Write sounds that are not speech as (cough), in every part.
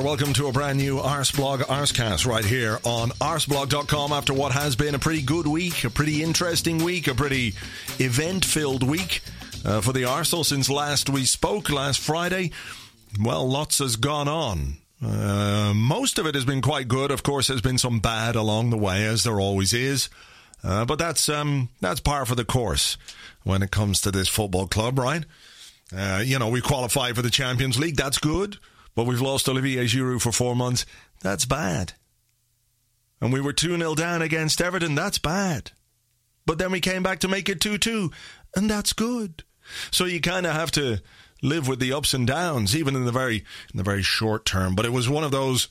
There, welcome to a brand new Arseblog Arsecast right here on arseblog.com after what has been a pretty good week, a pretty interesting week, a pretty event filled week uh, for the Arsenal since last we spoke last Friday. Well, lots has gone on. Uh, most of it has been quite good. Of course, there's been some bad along the way, as there always is. Uh, but that's um, that's par for the course when it comes to this football club, right? Uh, you know, we qualify for the Champions League. That's good. But we've lost Olivier Giroud for four months. That's bad. And we were 2 0 down against Everton. That's bad. But then we came back to make it 2 2. And that's good. So you kind of have to live with the ups and downs, even in the very in the very short term. But it was one of those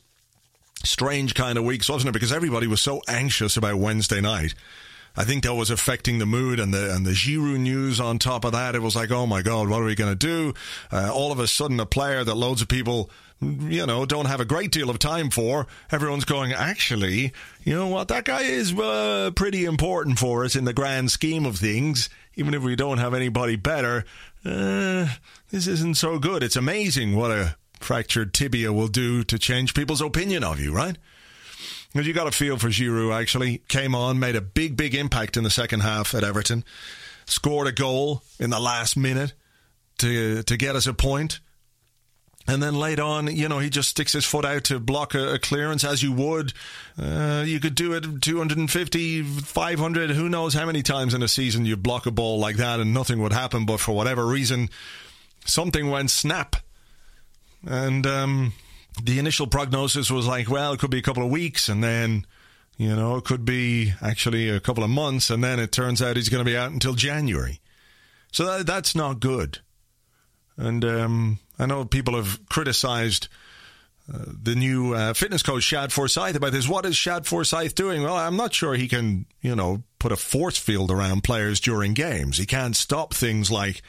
strange kind of weeks, wasn't it? Because everybody was so anxious about Wednesday night. I think that was affecting the mood and the and the Giroud news on top of that. It was like, oh my god, what are we going to do? Uh, all of a sudden, a player that loads of people, you know, don't have a great deal of time for. Everyone's going, actually, you know what? That guy is uh, pretty important for us in the grand scheme of things. Even if we don't have anybody better, uh, this isn't so good. It's amazing what a fractured tibia will do to change people's opinion of you, right? And you got a feel for Giroud, actually. Came on, made a big, big impact in the second half at Everton. Scored a goal in the last minute to to get us a point. And then late on, you know, he just sticks his foot out to block a, a clearance as you would. Uh, you could do it 250, 500, who knows how many times in a season you block a ball like that and nothing would happen. But for whatever reason, something went snap. And um, the initial prognosis was like, well, it could be a couple of weeks, and then, you know, it could be actually a couple of months, and then it turns out he's going to be out until January. So that, that's not good. And um, I know people have criticized uh, the new uh, fitness coach, Shad Forsythe, about this. What is Shad Forsythe doing? Well, I'm not sure he can, you know, put a force field around players during games. He can't stop things like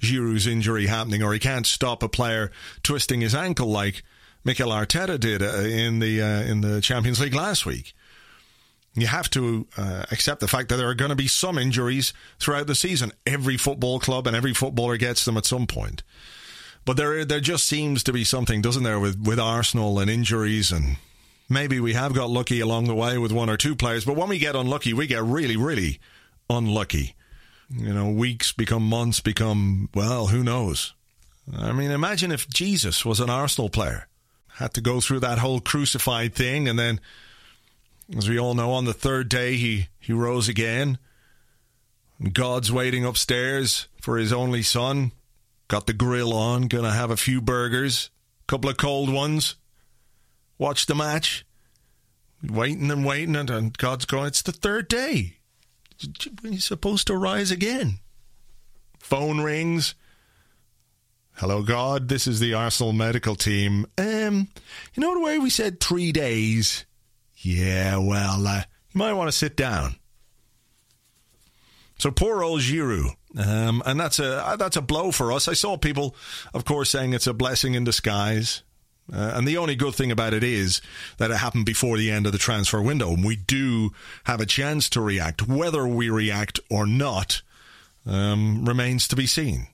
Giroud's injury happening, or he can't stop a player twisting his ankle like Mikel Arteta did uh, in the uh, in the Champions League last week. You have to uh, accept the fact that there are going to be some injuries throughout the season. Every football club and every footballer gets them at some point. But there there just seems to be something, doesn't there, with, with Arsenal and injuries and maybe we have got lucky along the way with one or two players, but when we get unlucky, we get really, really unlucky. You know, weeks become months, become, well, who knows? I mean, imagine if Jesus was an Arsenal player had to go through that whole crucified thing. And then, as we all know, on the third day, he, he rose again. God's waiting upstairs for his only son. Got the grill on, gonna have a few burgers, couple of cold ones. Watch the match. Waiting and waiting, and God's going, it's the third day. He's supposed to rise again. Phone rings. Hello, God. This is the Arsenal medical team. Um, you know the way we said three days? Yeah, well, uh, you might want to sit down. So poor old Giroud, um, and that's a that's a blow for us. I saw people, of course, saying it's a blessing in disguise. Uh, and the only good thing about it is that it happened before the end of the transfer window, and we do have a chance to react. Whether we react or not um, remains to be seen.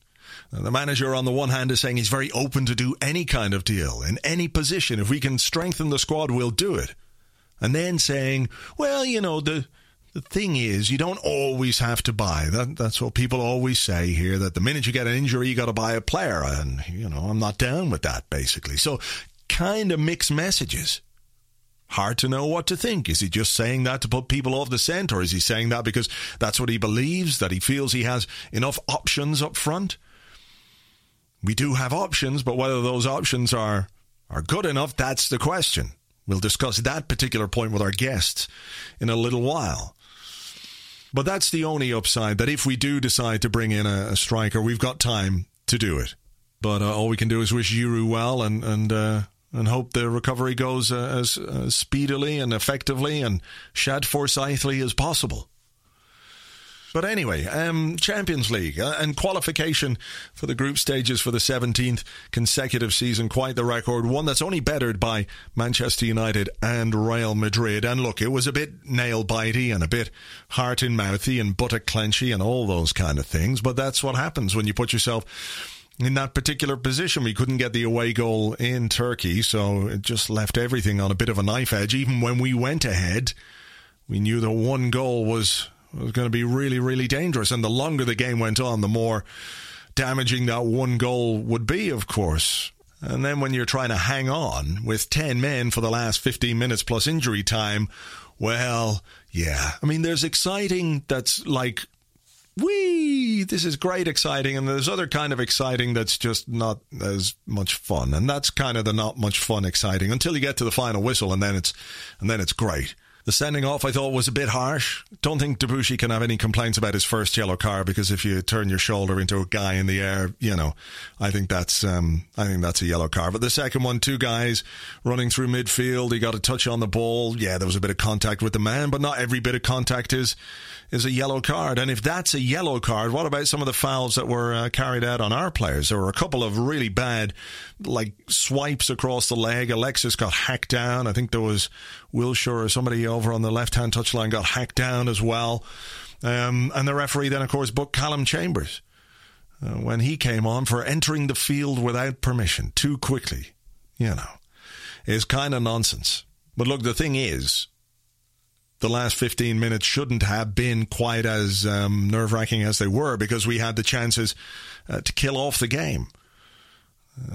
Uh, the manager, on the one hand, is saying he's very open to do any kind of deal in any position. If we can strengthen the squad, we'll do it. And then saying, well, you know, the the thing is, you don't always have to buy. That, that's what people always say here. That the minute you get an injury, you got to buy a player, and you know, I'm not down with that. Basically, so kind of mixed messages. Hard to know what to think. Is he just saying that to put people off the scent, or is he saying that because that's what he believes, that he feels he has enough options up front? We do have options, but whether those options are, are good enough, that's the question. We'll discuss that particular point with our guests in a little while. But that's the only upside that if we do decide to bring in a, a striker, we've got time to do it. But uh, all we can do is wish Giroud well and and uh, and hope the recovery goes uh, as, as, speedily and effectively and Shad forsythly as possible. But anyway, um, Champions League uh, and qualification for the group stages for the 17th consecutive season. Quite the record. One that's only bettered by Manchester United and Real Madrid. And look, it was a bit nail bitey and a bit heart in mouthy and buttock clenchy and all those kind of things. But that's what happens when you put yourself in that particular position. We couldn't get the away goal in Turkey, so it just left everything on a bit of a knife edge. Even when we went ahead, we knew that one goal was was going to be really, really dangerous. And the longer the game went on, the more damaging that one goal would be, of course. And then when you're trying to hang on with 10 men for the last 15 minutes plus injury time, well, yeah. I mean, there's exciting that's like, wee, this is great exciting. And there's other kind of exciting that's just not as much fun. And that's kind of the not much fun exciting until you get to the final whistle and then it's, and then it's great. The sending off I thought was a bit harsh. Don't think Debuchy can have any complaints about his first yellow card because if you turn your shoulder into a guy in the air, you know, I think that's um, I think that's a yellow card. But the second one, two guys running through midfield, he got a touch on the ball. Yeah, there was a bit of contact with the man, but not every bit of contact is is a yellow card. And if that's a yellow card, what about some of the fouls that were uh, carried out on our players? There were a couple of really bad, like swipes across the leg. Alexis got hacked down. I think there was Wilshere or somebody over on the left hand touchline got hacked down as well. Um, and the referee then, of course, booked Callum Chambers uh, when he came on for entering the field without permission too quickly. You know, is kind of nonsense. But look, the thing is, the last 15 minutes shouldn't have been quite as um, nerve wracking as they were because we had the chances uh, to kill off the game.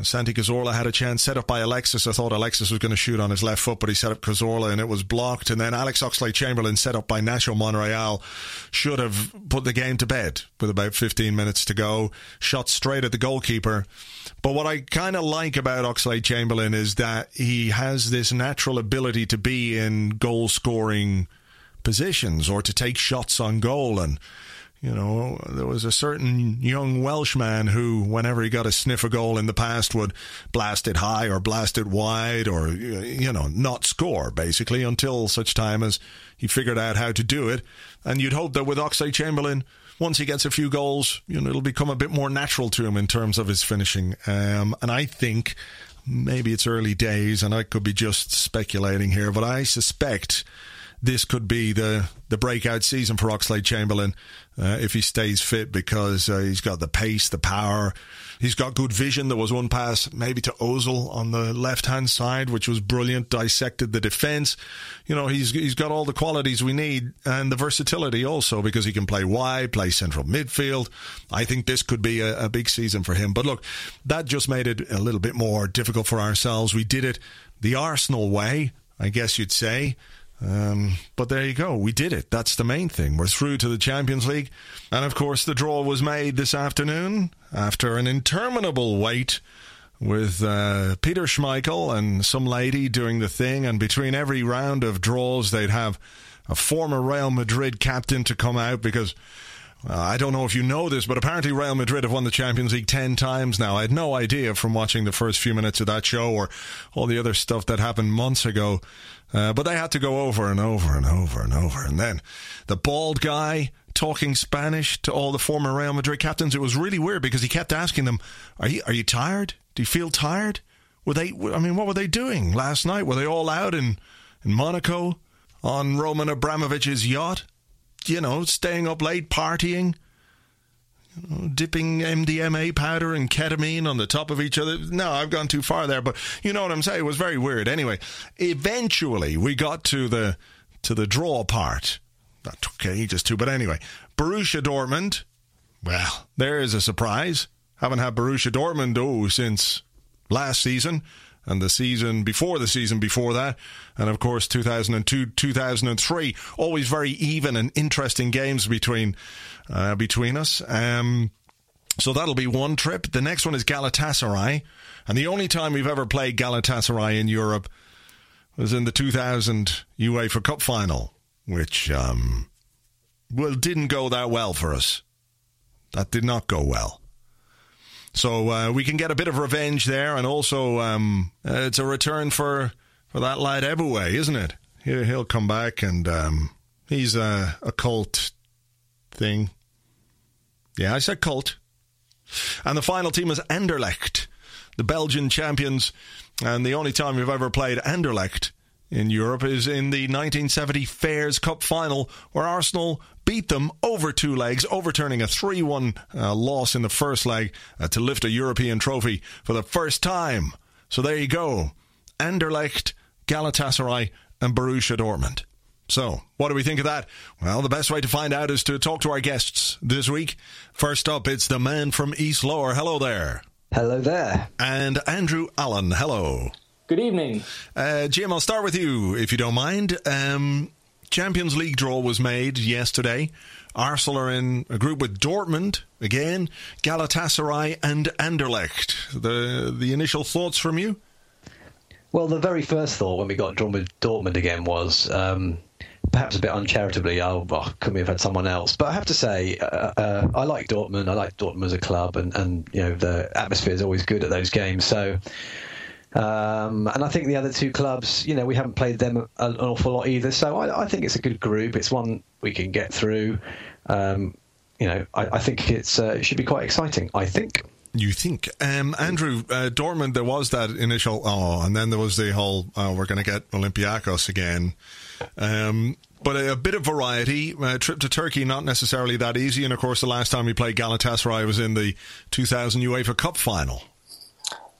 Santi Cazorla had a chance set up by Alexis. I thought Alexis was going to shoot on his left foot, but he set up Cazorla and it was blocked. And then Alex Oxlade Chamberlain set up by Nacho Monreal should have put the game to bed with about 15 minutes to go. Shot straight at the goalkeeper. But what I kind of like about Oxlade Chamberlain is that he has this natural ability to be in goal scoring positions or to take shots on goal and you know, there was a certain young Welshman who, whenever he got a sniff a goal in the past, would blast it high or blast it wide or, you know, not score, basically, until such time as he figured out how to do it. And you'd hope that with Oxlade Chamberlain, once he gets a few goals, you know, it'll become a bit more natural to him in terms of his finishing. Um, and I think maybe it's early days and I could be just speculating here, but I suspect this could be the, the breakout season for Oxlade Chamberlain uh, if he stays fit because uh, he's got the pace, the power. He's got good vision. There was one pass maybe to Ozil on the left hand side, which was brilliant. Dissected the defence. You know, he's he's got all the qualities we need and the versatility also because he can play wide, play central midfield. I think this could be a, a big season for him. But look, that just made it a little bit more difficult for ourselves. We did it the Arsenal way, I guess you'd say. Um, but there you go. We did it. That's the main thing. We're through to the Champions League. And of course, the draw was made this afternoon after an interminable wait with uh, Peter Schmeichel and some lady doing the thing. And between every round of draws, they'd have a former Real Madrid captain to come out because. Uh, I don't know if you know this, but apparently Real Madrid have won the Champions League 10 times now. I had no idea from watching the first few minutes of that show or all the other stuff that happened months ago uh, but they had to go over and over and over and over. And then the bald guy talking Spanish to all the former Real Madrid captains. It was really weird because he kept asking them, "Are you are you tired? Do you feel tired?" Were they? I mean, what were they doing last night? Were they all out in in Monaco on Roman Abramovich's yacht? You know, staying up late, partying dipping MDMA powder and ketamine on the top of each other. No, I've gone too far there, but you know what I'm saying. It was very weird. Anyway, eventually we got to the to the draw part. That took ages too, but anyway, Borussia Dortmund. Well, there is a surprise. Haven't had Borussia Dortmund oh since last season. And the season before the season before that, and of course 2002, 2003. Always very even and interesting games between uh, between us. Um, so that'll be one trip. The next one is Galatasaray, and the only time we've ever played Galatasaray in Europe was in the 2000 UEFA Cup final, which um, well didn't go that well for us. That did not go well. So uh, we can get a bit of revenge there, and also um, uh, it's a return for, for that lad Eboué, isn't it? He, will come back, and um, he's a, a cult thing. Yeah, I said cult. And the final team is Anderlecht, the Belgian champions, and the only time we've ever played Anderlecht in Europe is in the 1970 Fairs Cup final, where Arsenal beat them over two legs, overturning a 3 1 uh, loss in the first leg uh, to lift a European trophy for the first time. So there you go. Anderlecht, Galatasaray, and Borussia Dortmund. So, what do we think of that? Well, the best way to find out is to talk to our guests this week. First up, it's the man from East Lower. Hello there. Hello there. And Andrew Allen. Hello. Good evening. Uh, Jim, I'll start with you, if you don't mind. Um, Champions League draw was made yesterday. Arsenal are in a group with Dortmund again, Galatasaray, and Anderlecht. The the initial thoughts from you? Well, the very first thought when we got drawn with Dortmund again was um, perhaps a bit uncharitably, oh, well, couldn't we have had someone else? But I have to say, uh, uh, I like Dortmund. I like Dortmund as a club, and, and you know the atmosphere is always good at those games. So um, and I think the other two clubs, you know, we haven't played them an awful lot either. So I, I think it's a good group. It's one we can get through. Um, you know, I, I think it's uh, it should be quite exciting. I think. You think, um, Andrew uh, Dortmund? There was that initial oh, and then there was the whole oh, we're going to get Olympiacos again. Um, but a, a, bit of variety. A trip to Turkey, not necessarily that easy. And of course, the last time we played Galatasaray was in the 2000 UEFA Cup final.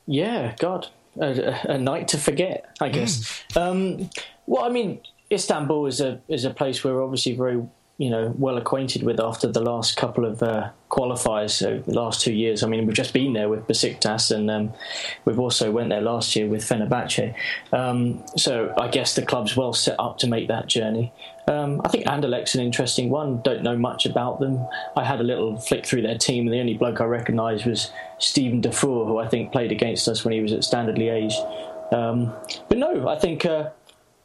Yeah, God, a, a night to forget, I guess. Mm. Um, well, I mean, Istanbul is a is a place we're obviously very you know well acquainted with after the last couple of uh, qualifiers. So the last two years, I mean, we've just been there with Besiktas, and um, we've also went there last year with Fenerbahce. Um, so I guess the club's well set up to make that journey. Um, I think Anderlecht's an interesting one. Don't know much about them. I had a little flick through their team, and the only bloke I recognised was Steven Defour, who I think played against us when he was at Standard Liège. Um, but no, I think, uh,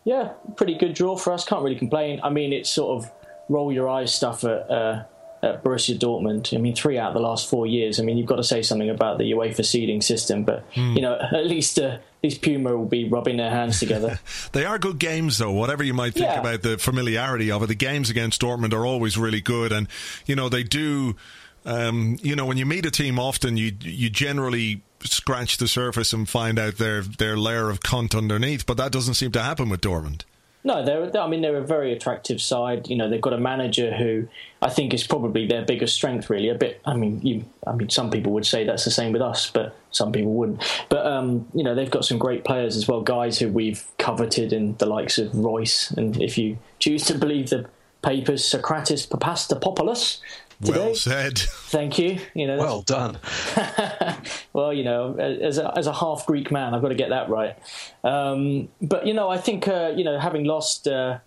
yeah, pretty good draw for us. Can't really complain. I mean, it's sort of roll your eyes stuff at, uh, at Borussia Dortmund. I mean, three out of the last four years. I mean, you've got to say something about the UEFA seeding system, but mm. you know, (laughs) at least uh, these Puma will be rubbing their hands together. (laughs) they are good games, though. Whatever you might think yeah. about the familiarity of it, the games against Dortmund are always really good, and you know they do. Um, you know, when you meet a team, often you you generally scratch the surface and find out their their layer of cunt underneath, but that doesn't seem to happen with Dortmund. No, they're. I mean, they're a very attractive side. You know, they've got a manager who I think is probably their biggest strength. Really, a bit. I mean, you. I mean, some people would say that's the same with us, but some people wouldn't. But um, you know, they've got some great players as well, guys who we've coveted in the likes of Reus. and if you choose to believe the papers, Sokratis Papastathopoulos, Today. Well said. (laughs) Thank you. You know, well done. (laughs) well, you know, as a, as a half Greek man, I've got to get that right. Um, but you know, I think uh, you know, having lost uh,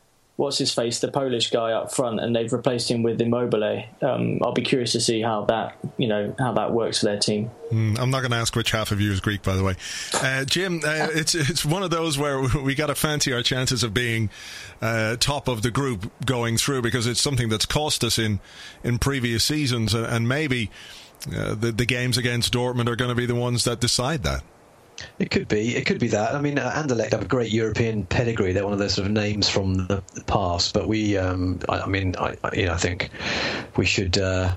what's his face, the Polish guy up front, and they've replaced him with Immobile. Um, I'll be curious to see how that you know how that works for their team. Mm, I'm not going to ask which half of you is Greek, by the way, uh, Jim. Uh, it's it's one of those where (laughs) we got to fancy our chances of being uh, top of the group going through because it's something that's cost us in in previous seasons, and maybe. Uh, the, the games against Dortmund are going to be the ones that decide that. It could be. It could be that. I mean, uh, Anderlecht have a great European pedigree. They're one of those sort of names from the, past. But we, um, I, I, mean, I, you know, I think we should. Uh,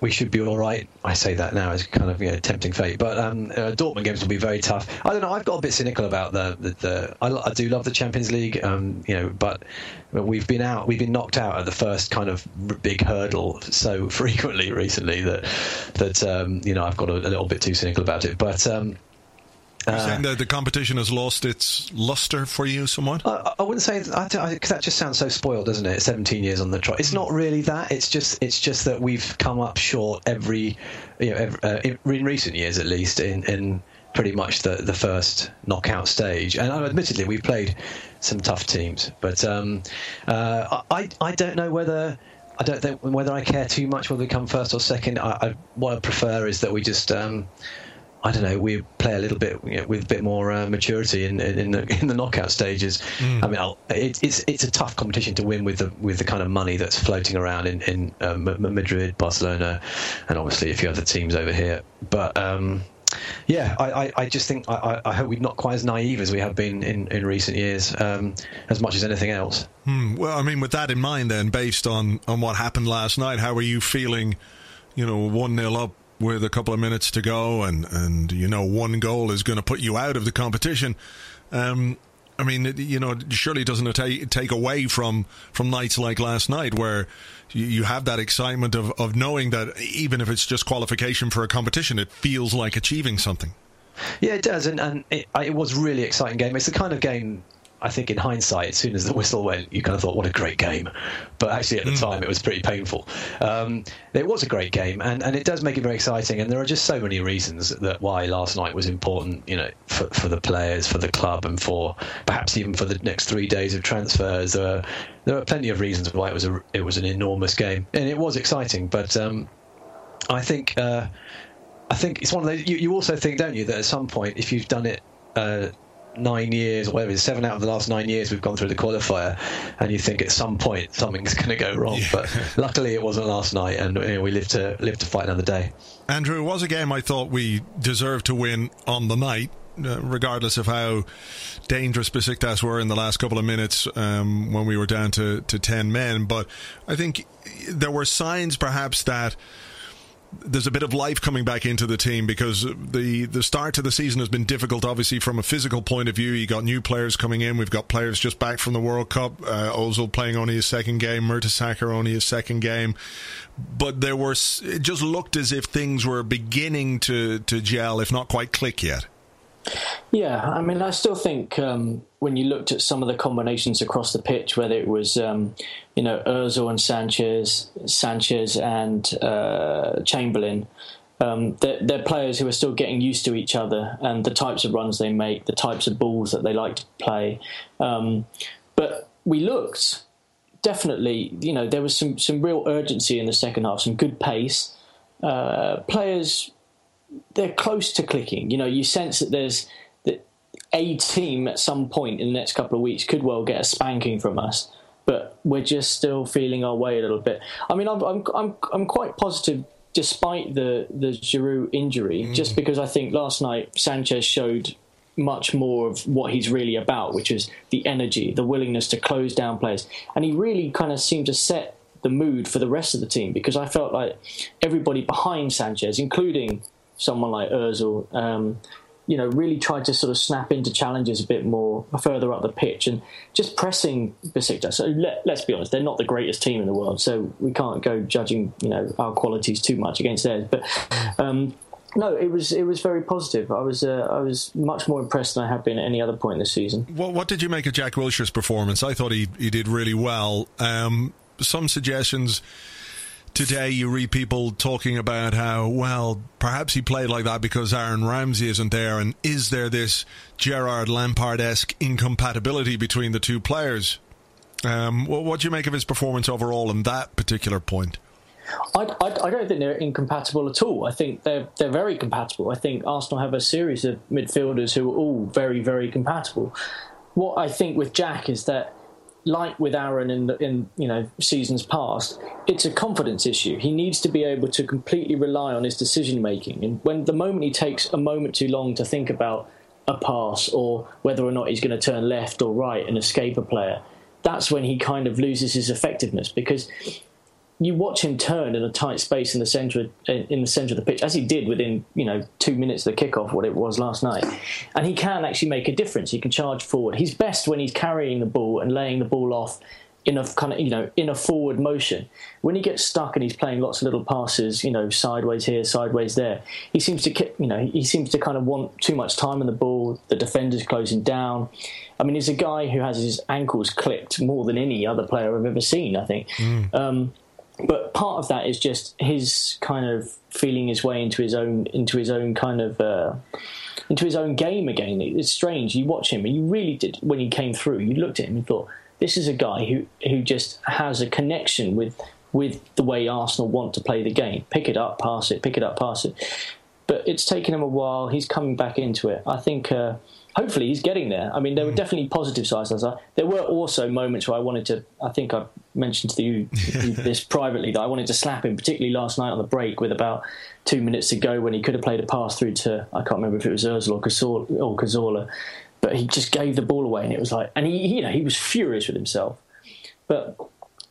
we should be all right. I say that now as kind of you know, tempting fate, but um, uh, Dortmund games will be very tough. I don't know. I've got a bit cynical about the the. the I, I, do love the Champions League, um, you know, but we've been out, we've been knocked out at the first kind of big hurdle so (laughs) frequently recently that that um, you know I've got a, a, little bit too cynical about it. But um, you're saying that the competition has lost its luster for you somewhat? I, I wouldn't say that, I, that just sounds so spoiled, doesn't it? 17 years on the trot. It's not really that. It's just it's just that we've come up short every, you know, every, uh, in, in recent years at least in, in pretty much the the first knockout stage. And admittedly, we've played some tough teams, but um, uh, I I don't know whether. I don't think whether I care too much whether we come first or second. I, I, what I prefer is that we just um, I don't know, we play a little bit you know, with a bit more uh, maturity in, in the (laughs) in the knockout stages. Mm. I mean, it, it's it's a tough competition to win with the with the kind of money that's floating around in in uh, Madrid, Barcelona, and obviously a few other teams over here. But um, yeah, I, I, just think I, I, hope we're not quite as naive as we have been in, in recent years, um, as much as anything else. Hmm. Well, I mean, with that in mind, then, based on, on what happened last night, how are you feeling? You know, one 0 up with a couple of minutes to go, and and you know one goal is going to put you out of the competition. Um, I mean, you know, surely doesn't take take away from from nights like last night where you, you have that excitement of of knowing that even if it's just qualification for a competition, it feels like achieving something. Yeah, it does, and and it, it was really exciting game. It's the kind of game I think in hindsight, as soon as the whistle went, you kind of thought, "What a great game!" But actually, at the mm. time, it was pretty painful. Um, it was a great game, and, and it does make it very exciting. And there are just so many reasons that why last night was important. You know, for, for the players, for the club, and for perhaps even for the next three days of transfers. There are, there are plenty of reasons why it was a it was an enormous game, and it was exciting. But um, I think uh, I think it's one of those. You, you also think, don't you, that at some point, if you've done it. Uh, nine years, whatever, it's seven out of the last nine years we've gone through the qualifier, and you think at some point something's (laughs) going to go wrong. Yeah. But luckily, it wasn't last night, and you know, we lived to live to fight another day. Andrew, it was a game I thought we deserved to win on the night. Uh, regardless of how dangerous Besiktas were in the last couple of minutes um, when we were down to, to 10 men. But I think there were signs perhaps that there's a bit of life coming back into the team because the the start to the season has been difficult. Obviously, from a physical point of view, you got new players coming in. We've got players just back from the World Cup. Uh, Ozil playing only his second game. Mertesacker only his second game. But there were it just looked as if things were beginning to to gel, if not quite click yet. Yeah, I mean, I still think um, when you looked at some of the combinations across the pitch, whether it was um, you know Özil and Sanchez, Sanchez and uh, Chamberlain, um, they're, they're, players who are still getting used to each other and the types of runs they make, the types of balls that they like to play. Um, but we looked definitely, you know, there was some some real urgency in the second half, some good pace. Uh, players they're close to clicking. You know, you sense that there's that a team at some point in the next couple of weeks could well get a spanking from us, but we're just still feeling our way a little bit. I mean, I'm I'm I'm, I'm quite positive despite the the Giroud injury, mm. just because I think last night Sanchez showed much more of what he's really about, which is the energy, the willingness to close down players, and he really kind of seemed to set the mood for the rest of the team because I felt like everybody behind Sanchez, including someone like Özil, um, you know, really tried to sort of snap into challenges a bit more further up the pitch and just pressing Besiktas. So let, us be honest, they're not the greatest team in the world, so we can't go judging, you know, our qualities too much against theirs. But um, no, it was it was very positive. I was uh, I was much more impressed than I have been at any other point this season. What, what did you make of Jack Wilshere's performance? I thought he he did really well. Um, some suggestions today you read people talking about how, well, perhaps he played like that because Aaron Ramsey isn't there, and is there this Gerrard Lampard esque incompatibility between the two players? Um, what do you make of his performance overall in that particular point? I, I, I, don't think they're incompatible at all. I think they're they're very compatible. I think Arsenal have a series of midfielders who are all very very compatible. What I think with Jack is that like with Aaron in the, in you know seasons past, it's a confidence issue. He needs to be able to completely rely on his decision making, and when the moment he takes a moment too long to think about a pass or whether or not he's going to turn left or right and escape a player, that's when he kind of loses his effectiveness because you watch him turn in a tight space in the center in the center of the pitch, as he did within you know two minutes of the kickoff, what it was last night, and he can actually make a difference. He can charge forward. He's best when he's carrying the ball and laying the ball off in a kind of you know in a forward motion. When he gets stuck and he's playing lots of little passes, you know, sideways here, sideways there, he seems to you know he seems to kind of want too much time on the ball. The defender's closing down. I mean, he's a guy who has his ankles clipped more than any other player I've ever seen. I think. Mm. Um, but part of that is just his kind of feeling his way into his own into his own kind of uh, into his own game again. It's strange. You watch him, and you really did when he came through. You looked at him and thought, this is a guy who who just has a connection with with the way Arsenal want to play the game. Pick it up, pass it. Pick it up, pass it. But it's taken him a while. He's coming back into it. I think. Uh, hopefully he's getting there. I mean, there were mm. definitely positive sides. There were also moments where I wanted to. I think I mentioned to you (laughs) this privately that I wanted to slap him, particularly last night on the break with about two minutes to go when he could have played a pass through to I can't remember if it was Özil or Cazorla, or Cazorla, but he just gave the ball away, and it was like, and he you know he was furious with himself. But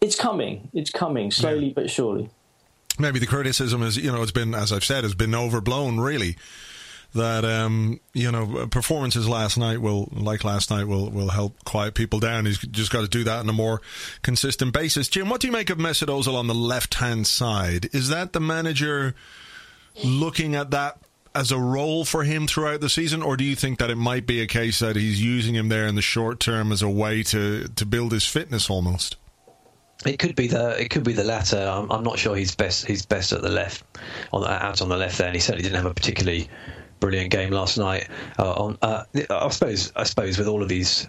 it's coming, it's coming slowly yeah. but surely. Maybe the criticism is, you know, it's been, as I've said, has been overblown, really that um, you know performances last night will like last night will will help quiet people down. He's just got to do that on a more consistent basis. Jim, what do you make of Mesut Ozil on the left hand side? Is that the manager looking at that as a role for him throughout the season, or do you think that it might be a case that he's using him there in the short term as a way to to build his fitness almost? It could be the it could be the latter. I'm, I'm not sure he's best he's best at the left on out on the left there, and he certainly didn't have a particularly brilliant game last night. Uh, on, uh, I suppose, I suppose, with all of these,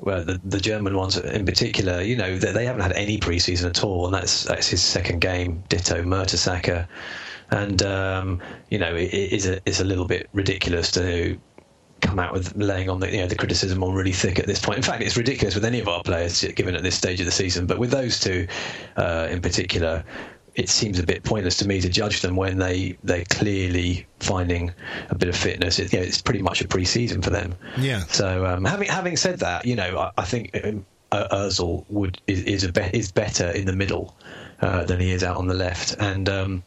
well, the, the German ones in particular, you know, they, they haven't had any preseason at all, and that's that's his second game. Ditto Mertesacker, and um, you know, it, it is a it's a little bit ridiculous to come out with laying on the you know the criticism on really thick at this point. In fact, it's ridiculous with any of our players given at this stage of the season, but with those two uh, in particular, it seems a bit pointless to me to judge them when they they're clearly finding a bit of fitness. It, you know, it's pretty much a pre-season for them. Yeah. So um, having having said that, you know, I, I think um, Özil would is is, be, is better in the middle uh, than he is out on the left, and um,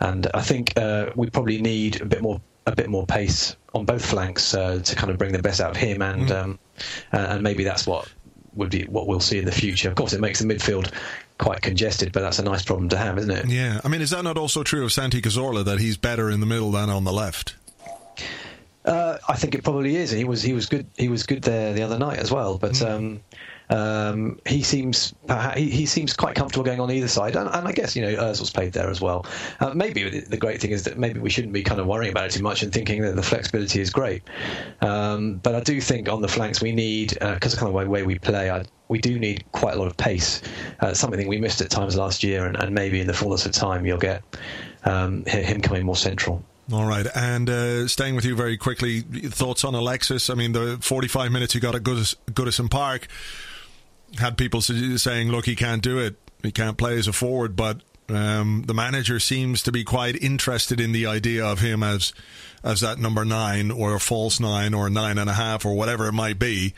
and I think uh, we probably need a bit more a bit more pace on both flanks uh, to kind of bring the best out of him, and mm. and maybe that's what would be what we'll see in the future. Of course, it makes the midfield quite congested, but that's a nice problem to have, isn't it? Yeah. I mean, is that not also true of Santi Cazorla that he's better in the middle than on the left? Uh, I think it probably is. He was he was good. He was good there the other night as well. But mm. um, um, he seems he, seems quite comfortable going on either side, and, and I guess you know Özil's played there as well. Uh, maybe the great thing is that maybe we shouldn't be kind of worrying about it too much and thinking that the flexibility is great. Um, but I do think on the flanks we need because uh, of kind of the way we play. I, we do need quite a lot of pace. Uh, something we missed at times last year, and, and, maybe in the fullness of time you'll get um, him coming more central. All right, and uh, staying with you very quickly, thoughts on Alexis? I mean, the 45 minutes he got at Goodison Park had people saying, look, he can't do it. He can't play as a forward, but um, the manager seems to be quite interested in the idea of him as as that number nine or a false nine or nine and a half or whatever it might be.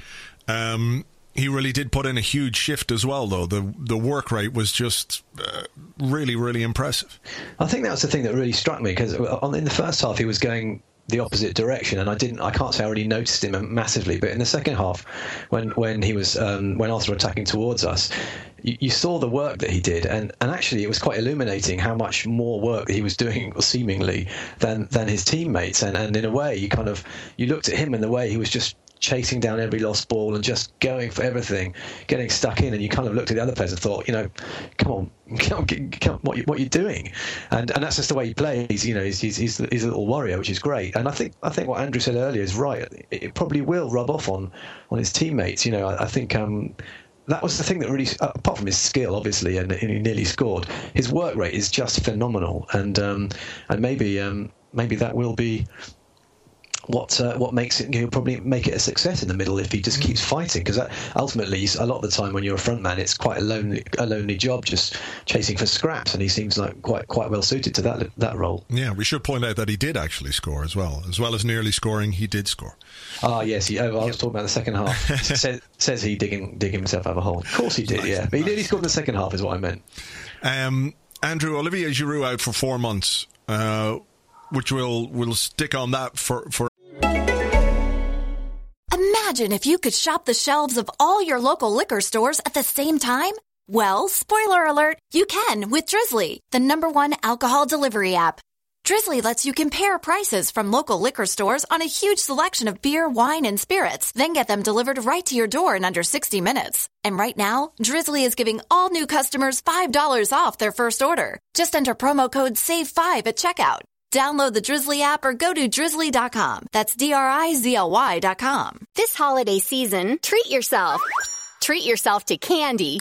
Um, he really did put in a huge shift as well, though. The the work rate was just uh, really, really impressive. I think that was the thing that really struck me because in the first half he was going the opposite direction, and I didn't. I can't say I really noticed him massively, but in the second half, when when he was um, when were attacking towards us, you, you, saw the work that he did, and, and actually it was quite illuminating how much more work he was doing, (laughs) seemingly, than than his teammates, and and in a way, you kind of you looked at him in the way he was just chasing down every lost ball and just going for everything, getting stuck in, and you kind of looked at the other players and thought, you know, come on, (laughs) come on, come on what, you, what you're doing, and and that's just the way he plays. You know, he's, he's he's he's a little warrior, which is great. And I think I think what Andrew said earlier is right. It, it probably will rub off on on his teammates. You know, I, I think. Um, that was the thing that really, apart from his skill, obviously, and, and, he nearly scored. His work rate is just phenomenal, and um, and maybe um, maybe that will be what uh, what makes it he'll probably make it a success in the middle if he just mm. keeps fighting because ultimately a lot of the time when you're a front man it's quite a lonely a lonely job just chasing for scraps and he seems like quite quite well suited to that that role. Yeah we should point out that he did actually score as well as well as nearly scoring he did score. Ah yes he, oh, I was talking about the second half. (laughs) Says, says he digging digging himself out of a hole. Of course he did nice, yeah. But he nearly scored in the second half is what I meant. Um, Andrew Olivier Giroud out for four months uh, which will will stick on that for for Imagine if you could shop the shelves of all your local liquor stores at the same time. Well, spoiler alert, you can with Drizzly, the number one alcohol delivery app. Drizzly lets you compare prices from local liquor stores on a huge selection of beer, wine, and spirits, then get them delivered right to your door in under 60 minutes. And right now, Drizzly is giving all new customers $5 off their first order. Just enter promo code SAVE5 at checkout. Download the Drizzly app or go to drizzly.com. That's D R I Z L Y.com. This holiday season, treat yourself. Treat yourself to candy.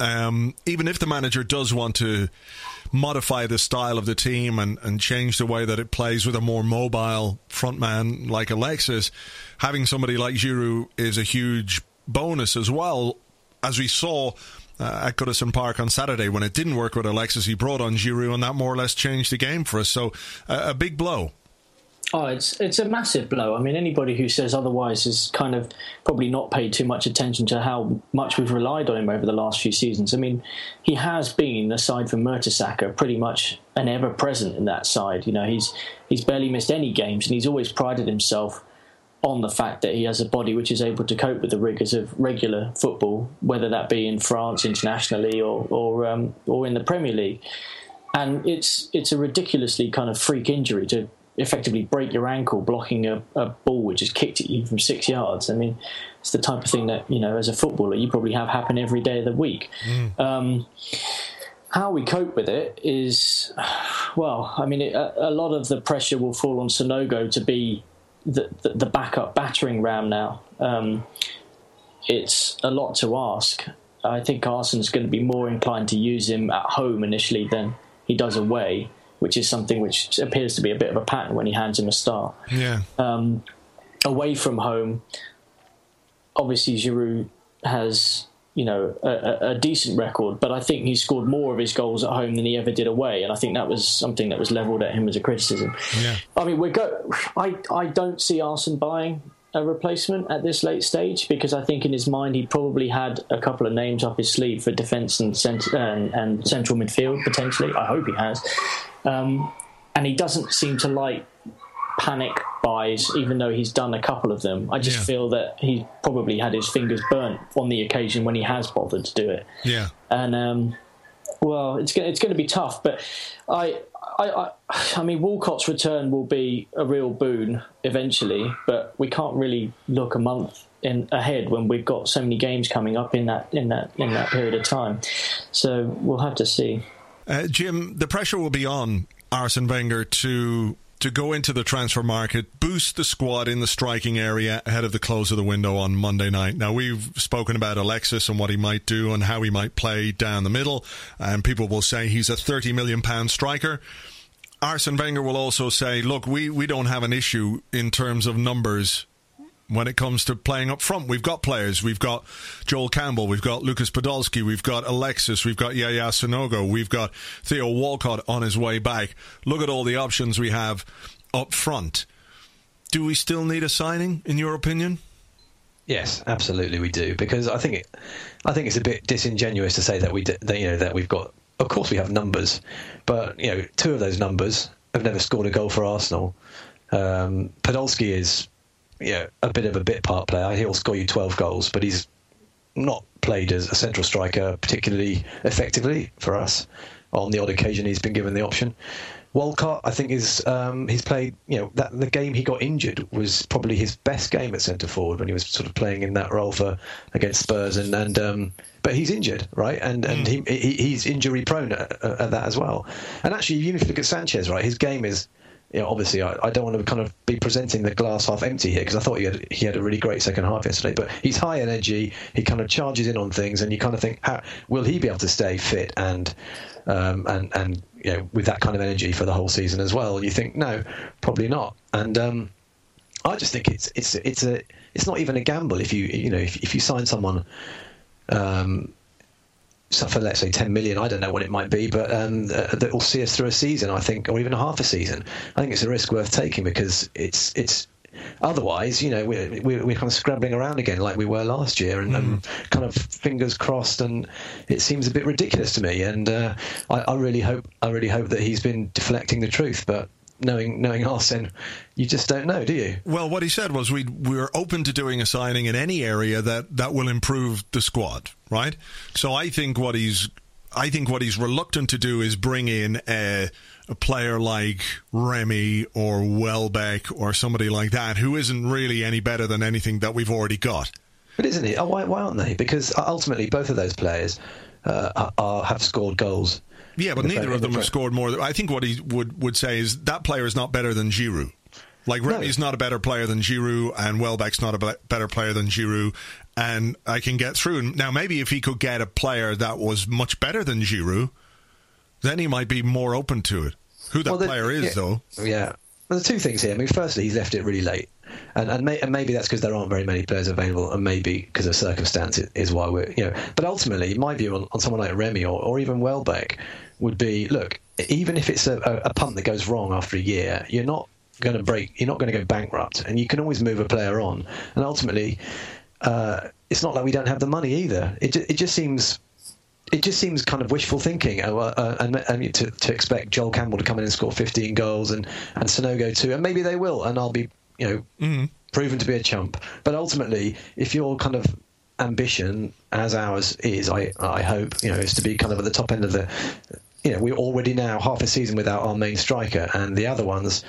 um, even if the manager does want to modify the style of the team and, and change the way that it plays with a more mobile frontman like Alexis, having somebody like Giroud is a huge bonus as well. As we saw uh, at Goodison Park on Saturday, when it didn't work with Alexis, he brought on Giroud, and that more or less changed the game for us. So uh, a big blow. Oh, it's it's a massive blow. I mean, anybody who says otherwise has kind of probably not paid too much attention to how much we've relied on him over the last few seasons. I mean, he has been, aside from Mertesacker, pretty much an ever present in that side. You know, he's he's barely missed any games, and he's always prided himself on the fact that he has a body which is able to cope with the rigors of regular football, whether that be in France internationally or or um, or in the Premier League. And it's it's a ridiculously kind of freak injury to effectively break your ankle blocking a, a, ball which is kicked at you from six yards. I mean, it's the type of thing that you know, as a footballer, you probably have happen every day of the week. Mm. Um, how we cope with it is, well, I mean, it, a, a, lot of the pressure will fall on Sanogo to be the, the, the backup battering ram now. Um, it's a lot to ask. I think Arsene's going to be more inclined to use him at home initially than he does away which is something which appears to be a bit of a pattern when he hands him a start. Yeah. Um, away from home, obviously Giroud has you know a, a, decent record, but I think he scored more of his goals at home than he ever did away, and I think that was something that was levelled at him as a criticism. Yeah. I mean, we go. I I don't see Arsene buying a replacement at this late stage because I think in his mind he probably had a couple of names up his sleeve for defence and, cent- and, and central midfield potentially. I hope he has. Um, and he doesn't seem to like panic buys, even though he's done a couple of them. I just yeah. feel that he probably had his fingers burnt on the occasion when he has bothered to do it. Yeah. And um, well, it's it's going to be tough, but I, I, I, I mean, Walcott's return will be a real boon eventually, but we can't really look a month in ahead when we've got so many games coming up in that in that in that period of time. So we'll have to see. Uh, Jim, the pressure will be on Arsene Wenger to to go into the transfer market, boost the squad in the striking area ahead of the close of the window on Monday night. Now, we've spoken about Alexis and what he might do and how he might play down the middle, and people will say he's a £30 million striker. Arsene Wenger will also say, look, we, we don't have an issue in terms of numbers when it comes to playing up front. We've got players. We've got Joel Campbell. We've got Lucas Podolski. We've got Alexis. We've got Yaya Sanogo. We've got Theo Walcott on his way back. Look at all the options we have up front. Do we still need a signing, in your opinion? Yes, absolutely, we do. Because I think it, I think it's a bit disingenuous to say that we, that, you know, that we've got. Of course, we have numbers, but you know, two of those numbers have never scored a goal for Arsenal. Um, Podolski is yeah, a bit of a bit part player. He'll score you 12 goals, but he's not played as a central striker particularly effectively for us. On the odd occasion, he's been given the option. Walcott, I think, is um, he's played. You know, that the game he got injured was probably his best game at centre forward when he was sort of playing in that role for against Spurs, and and um, but he's injured, right? And and mm. he, he, he's injury prone at, at, that as well. And actually, even if you look at Sanchez, right, his game is you know, obviously I, I, don't want to kind of be presenting the glass half empty here because I thought he had he had a really great second half yesterday. But he's high energy. He kind of charges in on things, and you kind of think, how, will he be able to stay fit and um, and and you know with that kind of energy for the whole season as well? You think no, probably not. And um, I just think it's it's it's a it's not even a gamble if you you know if if you sign someone. Um, for let's say 10 million, I don't know what it might be, but um, uh, that will see us through a season, I think, or even half a season. I think it's a risk worth taking because it's it's otherwise, you know, we're, we're, we're, kind of scrabbling around again like we were last year and, mm. and, kind of fingers crossed. And it seems a bit ridiculous to me. And uh, I, I, really hope, I really hope that he's been deflecting the truth. But knowing knowing Arsene, you just don't know, do you? Well, what he said was we we're open to doing a signing in any area that that will improve the squad, right? So I think what he's I think what he's reluctant to do is bring in a, a player like Remy or Welbeck or somebody like that who isn't really any better than anything that we've already got. But isn't it? Oh, why, why aren't they? Because ultimately, both of those players uh, are, are, have scored goals. Yeah, but neither of them have scored more. I think what he would, would say is that player is not better than Giroud. Like Remy's no. not a better player than Giroud, and Welbeck's not a better player than Giroud, and I can get through. Now, maybe if he could get a player that was much better than Giroud, then he might be more open to it. Who that well, the, player is, yeah, though. Yeah. Well, the two things here. I mean, firstly, he's left it really late and and, may, and maybe that's because there aren't very many players available, and maybe because of circumstance is why we're you know. But ultimately, my view on, on someone like Remy or, or even Welbeck would be: look, even if it's a, a, punt that goes wrong after a year, you're not going to break, you're not going to go bankrupt, and you can always move a player on. And ultimately, uh, it's not like we don't have the money either. It it just seems it just seems kind of wishful thinking, uh, uh, and, and to, to, expect Joel Campbell to come in and score 15 goals and and Sanogo too, and maybe they will, and I'll be you know, mm. proven to be a chump. But ultimately, if your kind of ambition, as ours is, I I hope, you know, is to be kind of at the top end of the, you know, we're already now half a season without our main striker, and the other ones,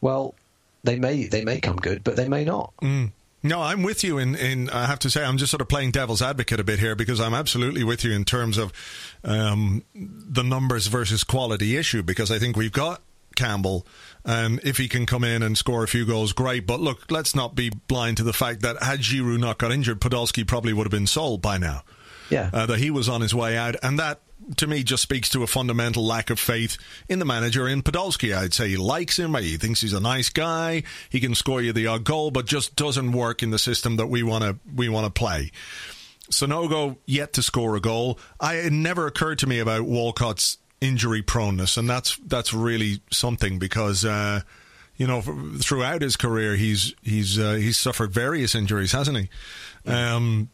well, they may they may come good, but they may not. Mm. No, I'm with you in, in, I have to say, I'm just sort of playing devil's advocate a bit here because I'm absolutely with you in terms of um, the numbers versus quality issue because I think we've got Campbell. Um, if he can come in and score a few goals, great. But look, let's not be blind to the fact that had Giroud not got injured, Podolski probably would have been sold by now. Yeah. Uh, that he was on his way out. And that, to me, just speaks to a fundamental lack of faith in the manager, in Podolski. I'd say he likes him. He thinks he's a nice guy. He can score you the odd goal, but just doesn't work in the system that we want to we want to play. Sanogo yet to score a goal. I, it never occurred to me about Walcott's injury proneness, and that's that's really something because uh, you know throughout his career he's he's uh, he's suffered various injuries, hasn't he? Um,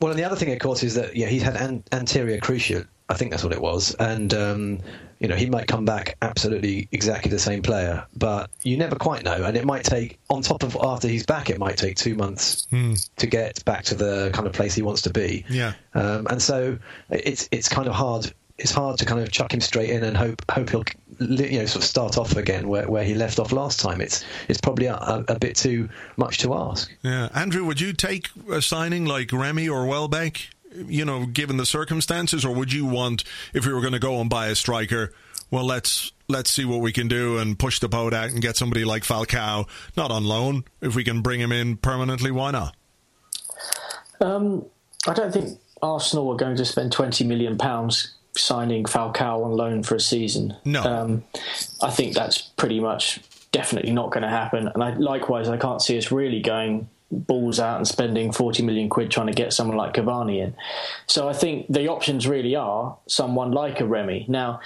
well, and the other thing, of course, is that yeah, he's had an- anterior cruciate. I think that's what it was, and um, you know he might come back absolutely exactly the same player, but you never quite know, and it might take on top of after he's back, it might take two months hmm. to get back to the kind of place he wants to be. Yeah, um, and so it's it's kind of hard it's hard to kind of chuck him straight in and hope hope he'll you know sort of start off again where, where he left off last time. It's it's probably a, a, bit too much to ask. Yeah, Andrew, would you take a signing like Remy or Welbeck? You know, given the circumstances, or would you want if we were going to go and buy a striker? Well, let's let's see what we can do and push the boat out and get somebody like Falcao, not on loan. If we can bring him in permanently, why not? Um, I don't think Arsenal are going to spend twenty million pounds signing Falcao on loan for a season. No, um, I think that's pretty much definitely not going to happen. And I, likewise, I can't see us really going balls out and spending 40 million quid trying to get someone like Cavani in. So I think the options really are someone like a Remy. Now,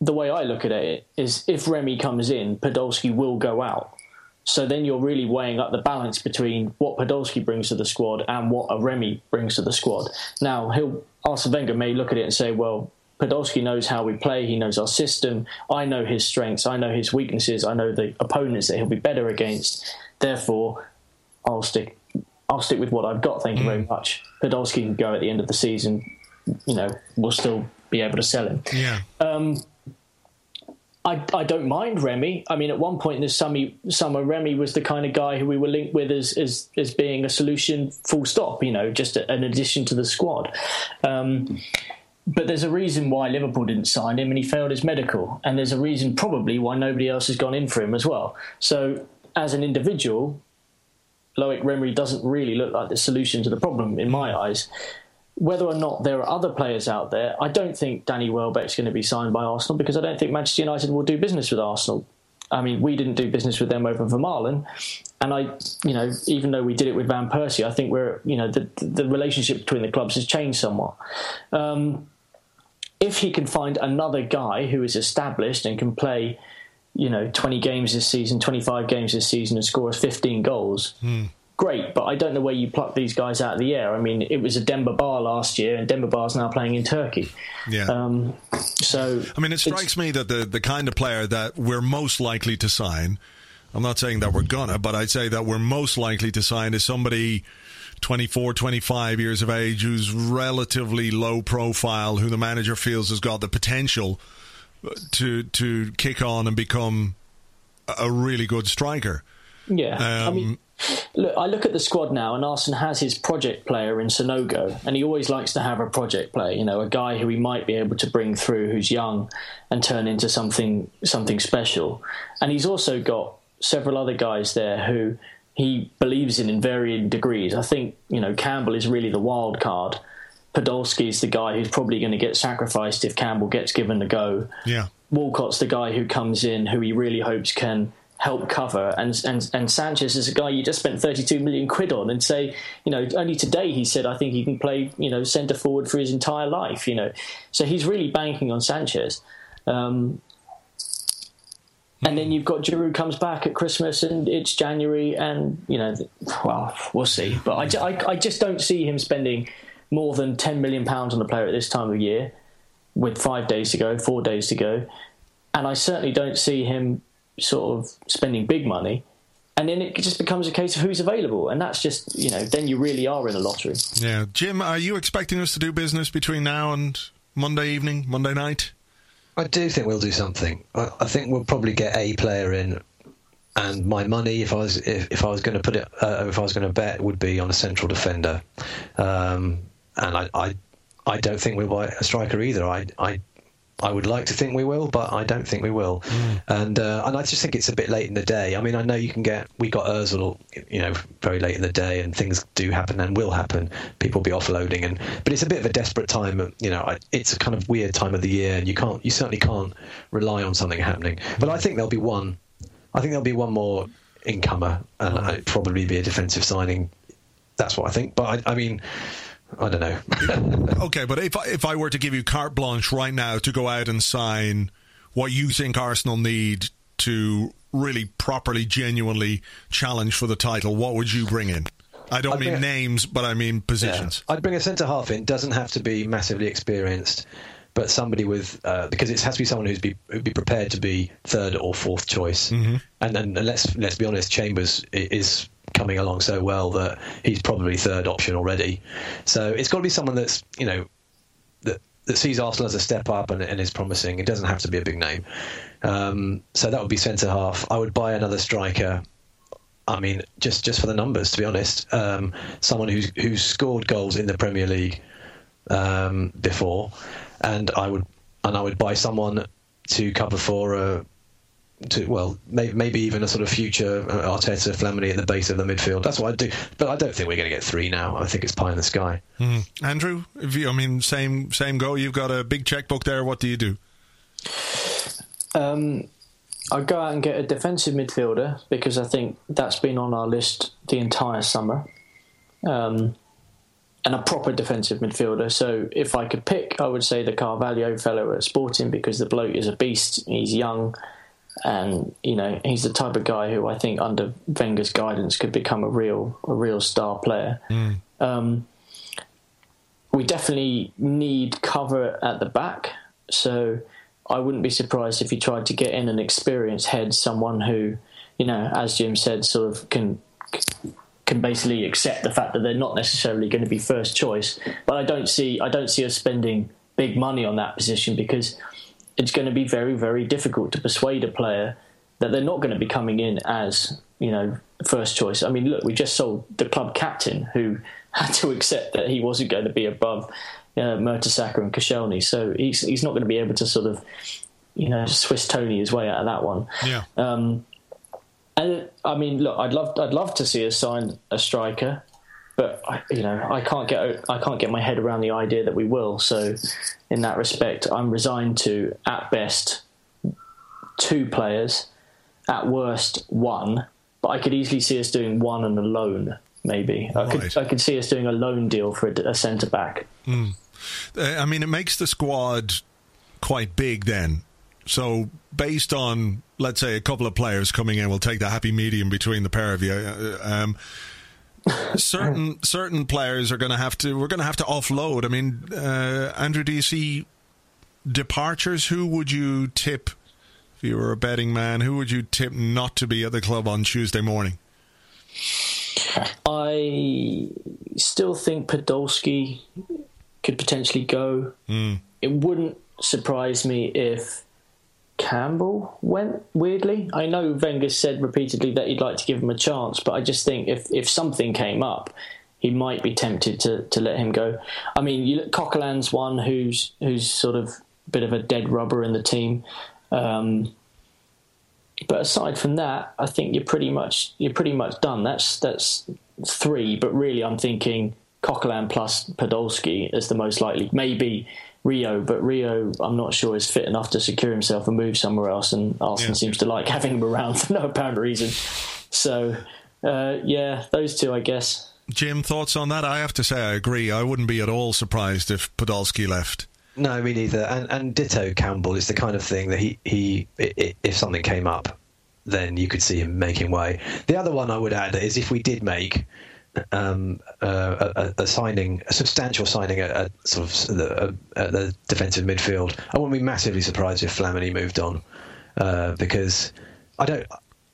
the way I look at it is if Remy comes in, Podolski will go out. So then you're really weighing up the balance between what Podolski brings to the squad and what a Remy brings to the squad. Now, he'll Arsene Wenger may look at it and say, well, Podolski knows how we play. He knows our system. I know his strengths. I know his weaknesses. I know the opponents that he'll be better against. Therefore, I'll stick. I'll stick with what I've got. Thank you mm. very much. Podolski can go at the end of the season. You know, we'll still be able to sell him. Yeah. Um, I, I don't mind Remy. I mean, at one point in the summer, summer, Remy was the kind of guy who we were linked with as, as, as being a solution, full stop, you know, just a, an addition to the squad. Um, but there's a reason why Liverpool didn't sign him and he failed his medical. And there's a reason probably why nobody else has gone in for him as well. So, as an individual, Loic Remy doesn't really look like the solution to the problem in my eyes whether or not there are other players out there, I don't think Danny Welbeck's going to be signed by Arsenal because I don't think Manchester United will do business with Arsenal. I mean, we didn't do business with them over Vermaelen, and I, you know, even though we did it with Van Persie, I think we're, you know, the the relationship between the clubs has changed somewhat. Um, if he can find another guy who is established and can play, you know, 20 games this season, 25 games this season, and score us 15 goals, hmm great, but I don't know where you pluck these guys out of the air. I mean, it was a Demba Ba last year, and Demba Ba's now playing in Turkey. Yeah. Um, so I mean, it strikes me that the the kind of player that we're most likely to sign. I'm not saying that we're gonna, but I'd say that we're most likely to sign is somebody 24, 25 years of age who's relatively low profile, who the manager feels has got the potential to to kick on and become a really good striker. Yeah, Um, I mean, look, I look at the squad now, and Arsenal has his project player in Sanogo, and he always likes to have a project player. You know, a guy who he might be able to bring through, who's young, and turn into something something special. And he's also got several other guys there who he believes in in varying degrees. I think you know Campbell is really the wild card. Podolski is the guy who's probably going to get sacrificed if Campbell gets given the go. Yeah. Walcott's the guy who comes in who he really hopes can help cover and and and Sanchez is a guy you just spent 32 million quid on and say you know only today he said I think he can play you know centre forward for his entire life you know so he's really banking on Sanchez um, and then you've got Giroud comes back at Christmas and it's January and you know well we'll see but I, I, I just don't see him spending more than 10 million pounds on a player at this time of year with five days to go four days to go and I certainly don't see him sort of spending big money. And then it just becomes a case of who's available, and that's just you know then you really are in a lottery. Yeah, Jim, are you expecting us to do business between now and Monday evening, Monday night? I do think we'll do something. I, I think we'll probably get a player in, and my money, if I was if, if I was going to put it, uh, if I was going to bet, would be on a central defender. Um, and I, I I don't think we'll buy a striker either. I I I would like to think we will, but I don't think we will. And uh, and I just think it's a bit late in the day. I mean, I know you can get we got Özil, you know, very late in the day, and things do happen and will happen. People will be offloading, and but it's a bit of a desperate time. You know, I, it's a kind of weird time of the year, and you can't, you certainly can't rely on something happening. But I think there'll be one. I think there'll be one more incomer, and it'd probably be a defensive signing. That's what I think. But I, I mean. I don't know. (laughs) Okay, but if I, if I were to give you carte blanche right now to go out and sign what you think Arsenal need to really properly, genuinely challenge for the title, what would you bring in? I don't I'd mean names, but I mean positions. I'd bring a centre half in. Doesn't have to be massively experienced, but somebody with uh, because it has to be someone who's be who'd be prepared to be third or fourth choice. Mm-hmm. And, and and let's let's be honest, Chambers is coming along so well that he's probably third option already. So it's got to be someone that's you know that that sees Arsenal as a step up and, and is promising. It doesn't have to be a big name. Um, so that would be centre half. I would buy another striker. I mean, just just for the numbers, to be honest, um, someone who's who's scored goals in the Premier League um, before, and I would and I would buy someone to cover for a. To, well, may, maybe even a sort of future uh, Arteta Flamini at the base of the midfield. That's what I'd do. But I don't think we're going to get three now. I think it's pie in the sky. Andrew, if you, I mean, same same go. You've got a big checkbook there. What do you do? Um, I'd go out and get a defensive midfielder because I think that's been on our list the entire summer. Um, and a proper defensive midfielder. So if I could pick, I would say the Carvalho fellow at Sporting because the bloke is a beast. He's young, and you know he's the type of guy who I think under Wenger's guidance could become a real a real star player. Um, we definitely need cover at the back, so I wouldn't be surprised if he tried to get in an experienced head, someone who, you know, as Jim said, sort of can can basically accept the fact that they're not necessarily going to be first choice. But I don't see I don't see us spending big money on that position because it's going to be very very difficult to persuade a player that they're not going to be coming in as you know first choice. I mean, look, we just sold the club captain who (laughs) had to accept that he wasn't going to be above uh, Mertesacker and Koscielny, so he's he's not going to be able to sort of you know Swiss Tony his way out of that one. Yeah. Um, and I mean, look, I'd love, I'd love to see us sign a striker, but I, you know, I can't get, I can't get my head around the idea that we will. So, in that respect, I'm resigned to, at best, two players, at worst, one. But I could easily see us doing one and a loan. Maybe I could, Right. I could see us doing a loan deal for a, a centre back. Uh, I mean, it makes the squad quite big then. So, based on, let's say, a couple of players coming in, we'll take the happy medium between the pair of you. uh, Um, certain certain players are going to have to. We're going to have to offload. I mean, uh, Andrew, do you see departures? Who would you tip if you were a betting man? Who would you tip not to be at the club on Tuesday morning? I still think Podolski could potentially go. Mm. It wouldn't surprise me if Campbell went weirdly. I know Wenger said repeatedly that he'd like to give him a chance, but I just think if, if something came up, he might be tempted to, to let him go. I mean, you look, Coquelin's one who's who's sort of a bit of a dead rubber in the team. Um, but aside from that, I think you're pretty much you're pretty much done. That's that's three. But really, I'm thinking Coquelin plus Podolski is the most likely. Maybe Rio, but Rio, I'm not sure is fit enough to secure himself and move somewhere else. And Arsenal yeah. seems to like (laughs) having him around for no apparent reason. So, uh, yeah, those two, I guess. Jim, thoughts on that? I have to say, I agree. I wouldn't be at all surprised if Podolski left. No, me neither. And, and ditto Campbell is the kind of thing that he, he if something came up, then you could see him making way. The other one I would add is if we did make um, uh, a, a, signing, a substantial signing at, sort of the, at the, defensive midfield, I wouldn't be massively surprised if Flamini moved on uh, because I don't.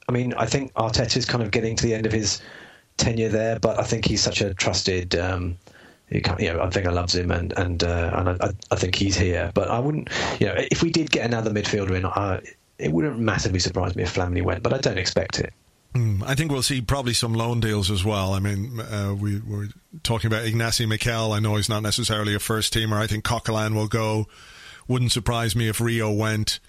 I mean, I think Arteta's kind of getting to the end of his tenure there, but I think he's such a trusted. Um, you, you know, I think I loves him, and and uh, and I, I, think he's here. But I wouldn't, you know, if we did get another midfielder in, I, it wouldn't massively surprise me if Flamini went, but I don't expect it. Mm, I think we'll see probably some loan deals as well. I mean, uh, we were talking about Ignasi Miquel. I know he's not necessarily a first teamer. I think Coquelin will go. Wouldn't surprise me if Rio went.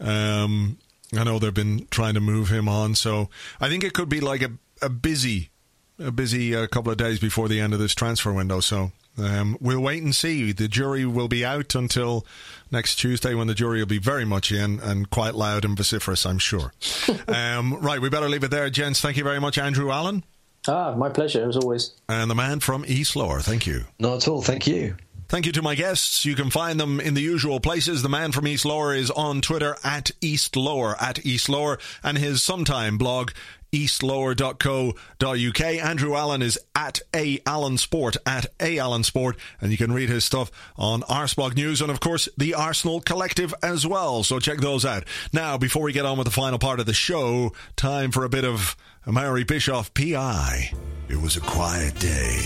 Um, I know they've been trying to move him on, so I think it could be like a, a busy, a busy uh, couple of days before the end of this transfer window. So um, we'll wait and see. The jury will be out until next Tuesday when the jury will be very much in and quite loud and vociferous, I'm sure. (laughs) um, right, we better leave it there, gents. Thank you very much, Andrew Allen. Ah, my pleasure, as always. And the man from East Lower, thank you. Not at all, thank you. Thank you to my guests. You can find them in the usual places. The man from East Lower is on Twitter at East Lower, at East Lower, and his sometime blog eastlower.co.uk. Andrew Allen is at A Allen Sport, at A Allen Sport, and you can read his stuff on Arseblog News and, of course, the Arsenal Collective as well. So check those out. Now, before we get on with the final part of the show, time for a bit of Amaury Bischoff PI. It was a quiet day.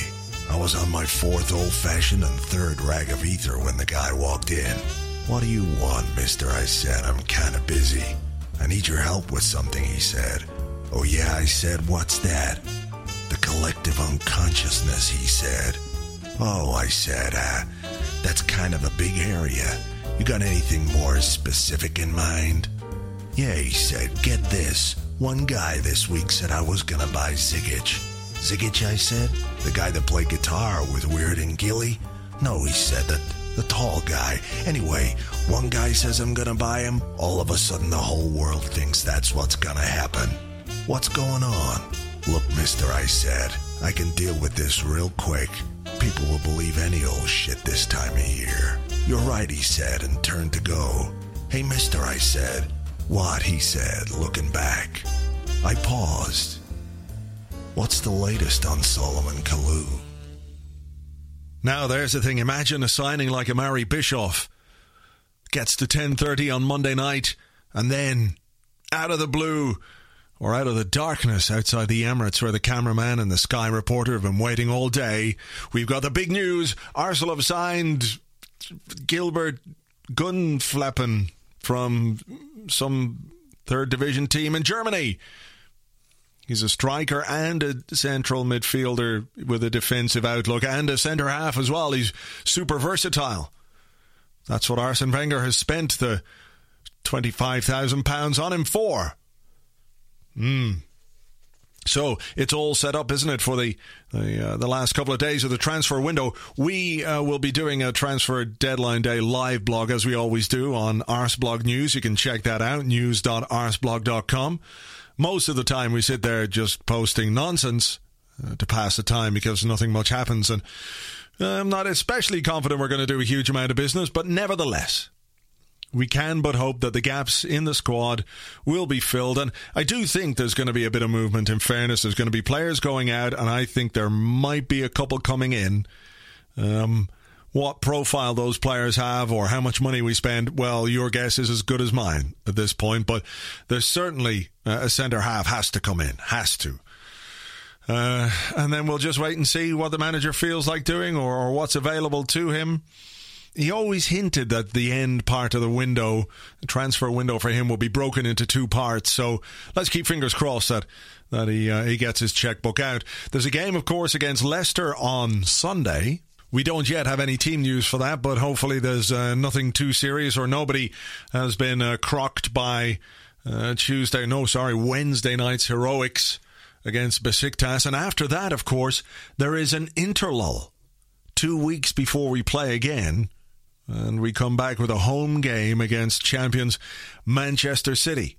I was on my fourth old fashioned and third rag of ether when the guy walked in. What do you want, mister? I said. I'm kind of busy. I need your help with something, he said. Oh, yeah, I said, what's that? The collective unconsciousness, he said. Oh, I said, uh, that's kind of a big area. You got anything more specific in mind? Yeah, he said, get this. One guy this week said I was gonna buy Zigic. Zigic, I said? The guy that played guitar with Weird and Gilly? No, he said, that the tall guy. Anyway, one guy says I'm gonna buy him. All of a sudden, the whole world thinks that's what's gonna happen. What's going on? Look, mister, I said, I can deal with this real quick. People will believe any old shit this time of year. You're right, he said, and turned to go. Hey, mister, I said. What, he said, looking back. I paused. What's the latest on Salomon Kalou? Now there's the thing. Imagine a signing like Amaury Bischoff gets to 10:30 on Monday night and then out of the blue or out of the darkness outside the Emirates where the cameraman and the Sky reporter have been waiting all day. We've got the big news. Arsenal have signed Gilbert Gunflappen from some third division team in Germany. He's a striker and a central midfielder with a defensive outlook and a centre half as well. He's super versatile. That's what Arsene Wenger has spent the £25,000 on him for. Mm. So it's all set up, isn't it, for the the, uh, the last couple of days of the transfer window? We uh, will be doing a transfer deadline day live blog as we always do on Arseblog News. You can check that out news.arseblog.com. Most of the time, we sit there just posting nonsense uh, to pass the time because nothing much happens, and I'm not especially confident we're going to do a huge amount of business, but nevertheless, we can but hope that the gaps in the squad will be filled. And I do think there's going to be a bit of movement. In fairness, there's going to be players going out, and I think there might be a couple coming in. Um, what profile those players have or how much money we spend, well, your guess is as good as mine at this point. But there's certainly uh, a centre half has to come in, has to. Uh, and then we'll just wait and see what the manager feels like doing or, or what's available to him he always hinted that the end part of the window, the transfer window for him, will be broken into two parts. So let's keep fingers crossed that that he uh, he gets his checkbook out. There's a game, of course, against Leicester on Sunday. We don't yet have any team news for that, but hopefully there's uh, nothing too serious or nobody has been uh, crocked by uh, Tuesday. No, sorry, Wednesday night's heroics against Besiktas. And after that, of course, there is an interlull. Two weeks before we play again, and we come back with a home game against champions Manchester City.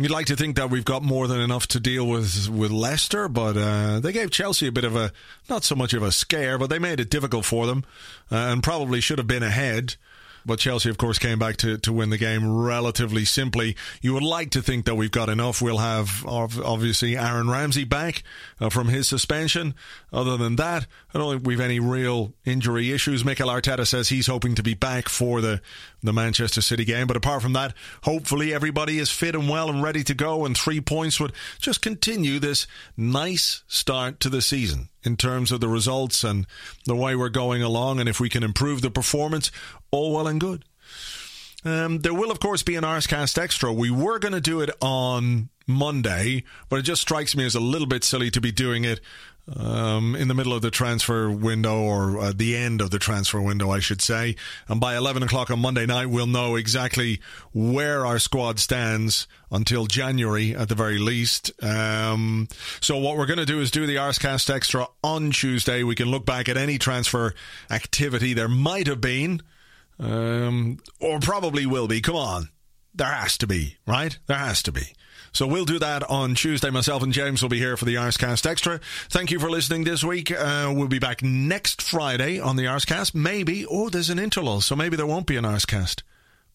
You'd like to think that we've got more than enough to deal with with Leicester, but uh, they gave Chelsea a bit of a not so much of a scare, but they made it difficult for them, uh, and probably should have been ahead. But Chelsea, of course, came back to, to win the game relatively simply. You would like to think that we've got enough. We'll have obviously Aaron Ramsey back uh, from his suspension. Other than that, I don't think we've any real injury issues. Mikel Arteta says he's hoping to be back for the, the Manchester City game. But apart from that, hopefully everybody is fit and well and ready to go. And three points would just continue this nice start to the season in terms of the results and the way we're going along. And if we can improve the performance, all well and good. Um, there will, of course, be an Arsecast Extra. We were going to do it on Monday, but it just strikes me as a little bit silly to be doing it um, in the middle of the transfer window or uh, the end of the transfer window, I should say. And by 11 o'clock on Monday night, we'll know exactly where our squad stands until January at the very least. Um, so what we're going to do is do the Arsecast Extra on Tuesday. We can look back at any transfer activity there might have been, um, or probably will be. Come on. There has to be, right? There has to be. So we'll do that on Tuesday. Myself and James will be here for the Arsecast Extra. Thank you for listening this week. Uh, we'll be back next Friday on the Arsecast. Maybe, oh, there's an interlull, so maybe there won't be an Arsecast.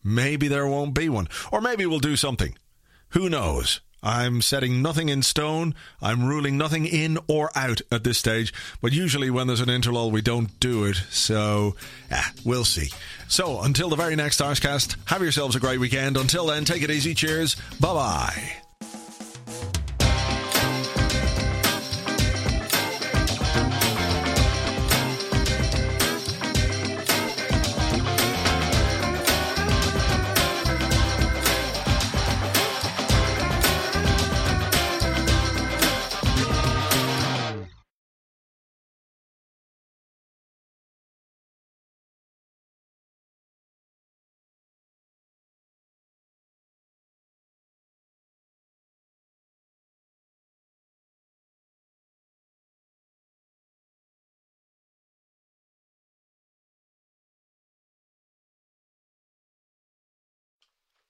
Maybe there won't be one. Or maybe we'll do something. Who knows? I'm setting nothing in stone. I'm ruling nothing in or out at this stage. But usually, when there's an interlull, we don't do it. So, yeah, we'll see. So, until the very next Arsecast, have yourselves a great weekend. Until then, take it easy. Cheers. Bye bye.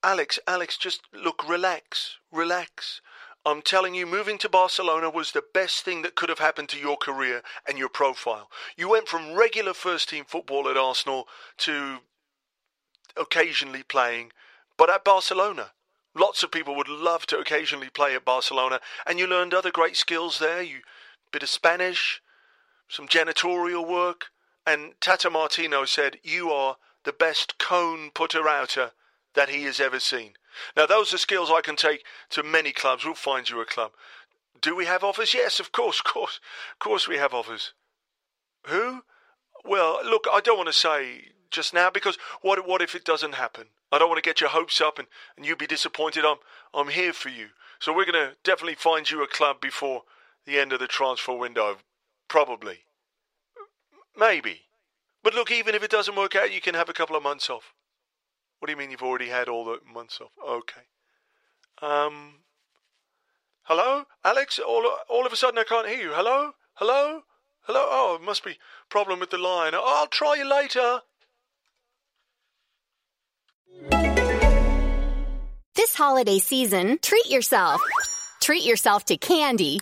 Alex, Alex, just look, relax, relax. I'm telling you, moving to Barcelona was the best thing that could have happened to your career and your profile. You went from regular first team football at Arsenal to occasionally playing, but at Barcelona. Lots of people would love to occasionally play at Barcelona, and you learned other great skills there. You bit of Spanish, some janitorial work, and Tata Martino said you are the best cone putter outer that he has ever seen. Now, those are skills I can take to many clubs. We'll find you a club. Do we have offers? Yes, of course, of course, of course we have offers. Who? Well, look, I don't want to say just now because what what if it doesn't happen? I don't want to get your hopes up and, and you be disappointed. I'm I'm here for you. So we're going to definitely find you a club before the end of the transfer window. Probably. Maybe. But look, even if it doesn't work out, you can have a couple of months off. What do you mean you've already had all the months off? Okay. Um. Hello, Alex. All all of a sudden I can't hear you. Hello, hello, hello. Oh, it must be problem with the line. I'll try you later. This holiday season, treat yourself. Treat yourself to candy